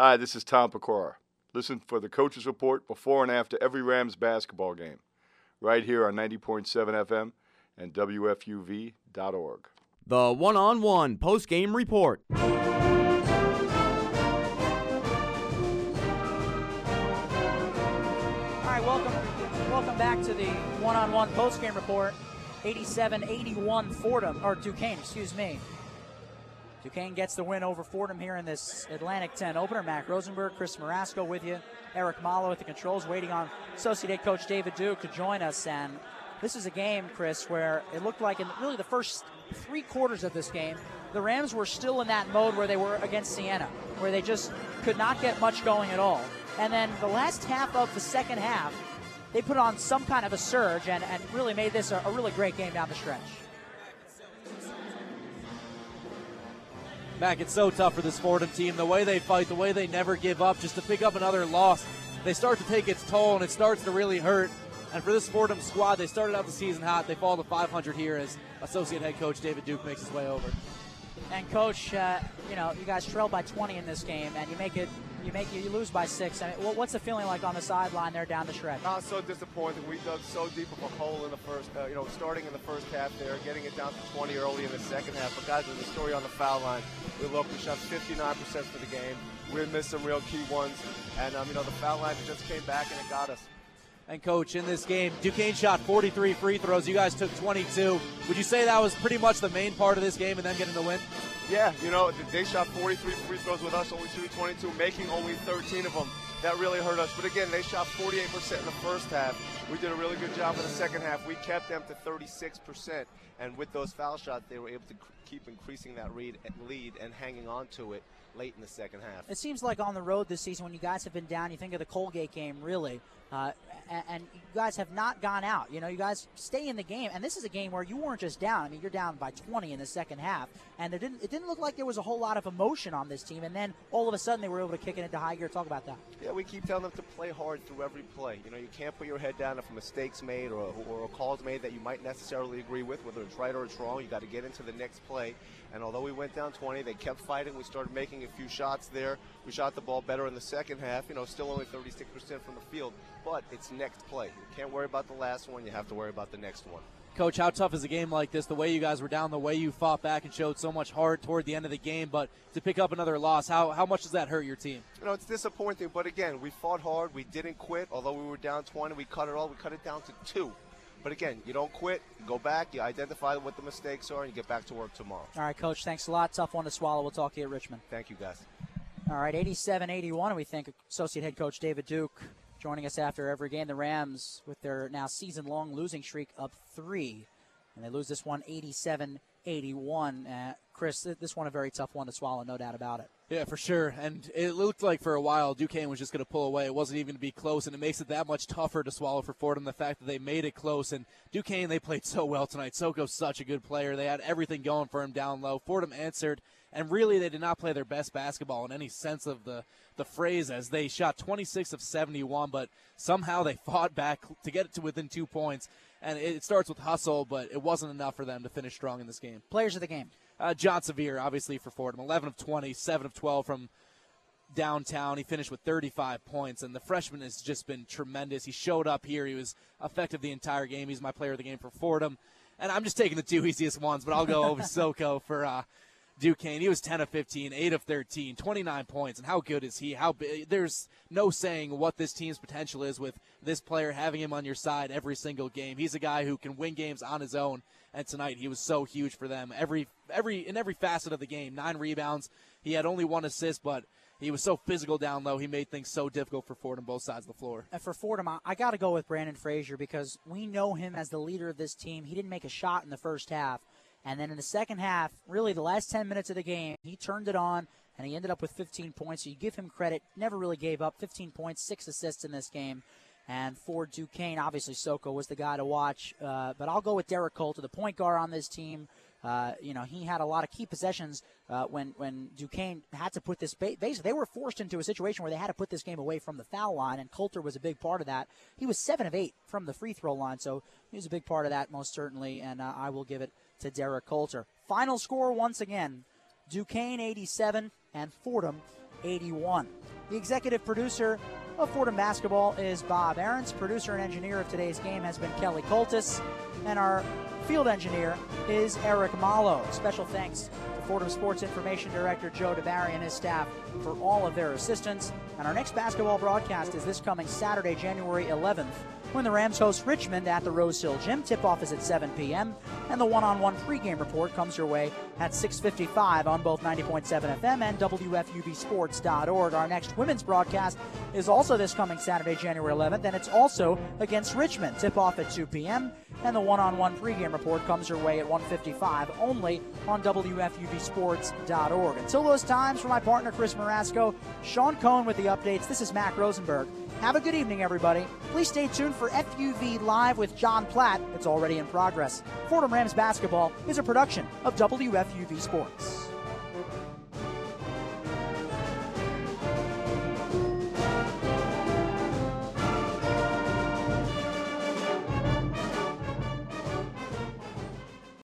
Hi, this is Tom Pecora. Listen for the coaches report before and after every Rams basketball game, right here on 90.7 FM and WFUV.org. The one on one post game report. All right, welcome, welcome back to the one-on-one post-game report. 87-81 Fordham or Duquesne, excuse me. Duquesne gets the win over Fordham here in this Atlantic 10 opener. Mac Rosenberg, Chris Marasco with you. Eric Malo at the controls, waiting on Associate Coach David Duke to join us. And this is a game, Chris, where it looked like in really the first three quarters of this game, the Rams were still in that mode where they were against Siena, where they just could not get much going at all. And then the last half of the second half, they put on some kind of a surge and, and really made this a, a really great game down the stretch. Mac, it's so tough for this Fordham team. The way they fight, the way they never give up, just to pick up another loss, they start to take its toll and it starts to really hurt. And for this Fordham squad, they started out the season hot. They fall to 500 here as associate head coach David Duke makes his way over. And coach, uh, you know, you guys trailed by 20 in this game, and you make it, you make you lose by six. I mean, what's the feeling like on the sideline there down the stretch? Not so disappointing. We dug so deep of a hole in the first, uh, you know, starting in the first half there, getting it down to 20 early in the second half. But guys, there's a story on the foul line. We looked, we shot 59% for the game. We missed some real key ones, and um, you know, the foul line just came back and it got us. And coach, in this game, Duquesne shot 43 free throws. You guys took 22. Would you say that was pretty much the main part of this game and then getting the win? Yeah, you know, they shot 43 free throws with us, only shooting 22, making only 13 of them. That really hurt us. But again, they shot 48% in the first half. We did a really good job in the second half. We kept them to 36%. And with those foul shots, they were able to keep increasing that lead and hanging on to it late in the second half. It seems like on the road this season, when you guys have been down, you think of the Colgate game, really. Uh, and, you guys have not gone out. You know, you guys stay in the game, and this is a game where you weren't just down. I mean, you're down by 20 in the second half, and there didn't it didn't look like there was a whole lot of emotion on this team. And then all of a sudden, they were able to kick it into high gear. Talk about that. Yeah, we keep telling them to play hard through every play. You know, you can't put your head down if a mistake's made or, or a call's made that you might necessarily agree with, whether it's right or it's wrong. You got to get into the next play. And although we went down 20, they kept fighting. We started making a few shots there. We shot the ball better in the second half. You know, still only 36% from the field, but it's next play. You can't worry about the last one. You have to worry about the next one. Coach, how tough is a game like this? The way you guys were down, the way you fought back and showed so much heart toward the end of the game, but to pick up another loss, how, how much does that hurt your team? You know, it's disappointing, but again, we fought hard. We didn't quit. Although we were down 20, we cut it all. We cut it down to two. But again, you don't quit. You go back. You identify what the mistakes are, and you get back to work tomorrow. All right, Coach. Thanks a lot. Tough one to swallow. We'll talk to you at Richmond. Thank you, guys. All right, 87-81. We thank Associate Head Coach David Duke joining us after every game. The Rams, with their now season-long losing streak, up three, and they lose this one 87-81. Uh, Chris, this one a very tough one to swallow, no doubt about it. Yeah, for sure. And it looked like for a while Duquesne was just going to pull away. It wasn't even to be close, and it makes it that much tougher to swallow for Fordham. The fact that they made it close, and Duquesne they played so well tonight. Soko's such a good player. They had everything going for him down low. Fordham answered, and really they did not play their best basketball in any sense of the the phrase as they shot 26 of 71, but somehow they fought back to get it to within two points. And it starts with hustle, but it wasn't enough for them to finish strong in this game. Players of the game. Uh, Jon Severe, obviously for Fordham, 11 of 20, 7 of 12 from downtown. He finished with 35 points, and the freshman has just been tremendous. He showed up here. He was effective the entire game. He's my player of the game for Fordham. And I'm just taking the two easiest ones, but I'll go over Soko for uh, Duquesne. He was 10 of 15, 8 of 13, 29 points. And how good is he? How There's no saying what this team's potential is with this player having him on your side every single game. He's a guy who can win games on his own. And tonight he was so huge for them. Every every in every facet of the game, nine rebounds. He had only one assist, but he was so physical down low. He made things so difficult for Fordham both sides of the floor. And for Fordham, I, I got to go with Brandon Frazier because we know him as the leader of this team. He didn't make a shot in the first half, and then in the second half, really the last 10 minutes of the game, he turned it on and he ended up with 15 points. So you give him credit. Never really gave up. 15 points, six assists in this game. And for Duquesne, obviously Soko was the guy to watch. Uh, but I'll go with Derrick Colter, the point guard on this team. Uh, you know, he had a lot of key possessions uh, when when Duquesne had to put this basically they were forced into a situation where they had to put this game away from the foul line, and Colter was a big part of that. He was seven of eight from the free throw line, so he was a big part of that most certainly. And uh, I will give it to Derrick Colter. Final score once again: Duquesne 87 and Fordham 81. The executive producer of Fordham Basketball is Bob Aarons. Producer and engineer of today's game has been Kelly Coltis. And our field engineer is Eric Malo. Special thanks to Fordham Sports Information Director Joe DiBari and his staff for all of their assistance. And our next basketball broadcast is this coming Saturday, January 11th when the Rams host Richmond at the Rose Hill Gym. Tip-off is at 7 p.m. and the one-on-one pregame report comes your way at 6:55 on both 90.7 FM and WFUVSports.org. Our next women's broadcast is also this coming Saturday, January 11th, and it's also against Richmond. Tip-off at 2 p.m. and the one-on-one pregame report comes your way at 1:55 only on WFUVSports.org. Until those times, for my partner Chris Marasco, Sean Cohn with the updates. This is Mac Rosenberg. Have a good evening, everybody. Please stay tuned for FUV Live with John Platt. It's already in progress. Fordham Rams Basketball is a production of WFUV Sports.